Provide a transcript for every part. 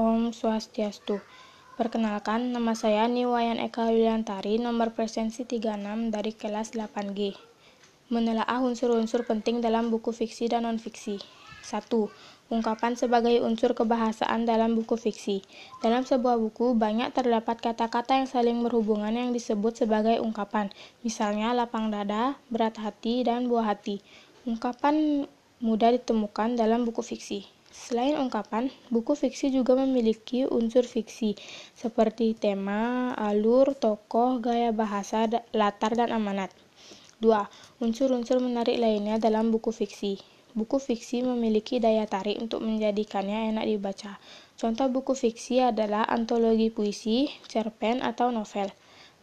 Om Swastiastu. Perkenalkan, nama saya Niwayan Eka Yuliantari, nomor presensi 36 dari kelas 8G. Menelaah unsur-unsur penting dalam buku fiksi dan non-fiksi. 1. Ungkapan sebagai unsur kebahasaan dalam buku fiksi. Dalam sebuah buku, banyak terdapat kata-kata yang saling berhubungan yang disebut sebagai ungkapan. Misalnya, lapang dada, berat hati, dan buah hati. Ungkapan mudah ditemukan dalam buku fiksi. Selain ungkapan, buku fiksi juga memiliki unsur fiksi seperti tema, alur, tokoh, gaya bahasa, latar, dan amanat. 2. Unsur-unsur menarik lainnya dalam buku fiksi. Buku fiksi memiliki daya tarik untuk menjadikannya enak dibaca. Contoh buku fiksi adalah antologi puisi, cerpen, atau novel.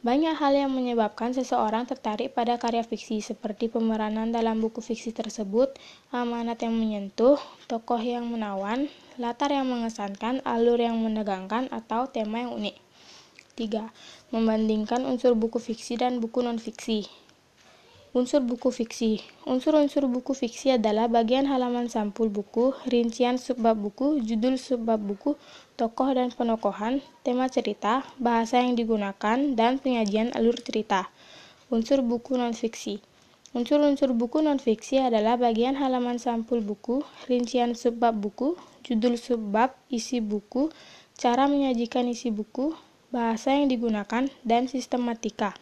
Banyak hal yang menyebabkan seseorang tertarik pada karya fiksi, seperti pemeranan dalam buku fiksi tersebut, amanat yang menyentuh, tokoh yang menawan, latar yang mengesankan, alur yang menegangkan, atau tema yang unik. 3. Membandingkan unsur buku fiksi dan buku non-fiksi. Unsur buku fiksi Unsur-unsur buku fiksi adalah bagian halaman sampul buku, rincian subbab buku, judul subbab buku, tokoh dan penokohan, tema cerita, bahasa yang digunakan, dan penyajian alur cerita. Unsur buku non-fiksi Unsur-unsur buku non-fiksi adalah bagian halaman sampul buku, rincian subbab buku, judul subbab, isi buku, cara menyajikan isi buku, bahasa yang digunakan, dan sistematika.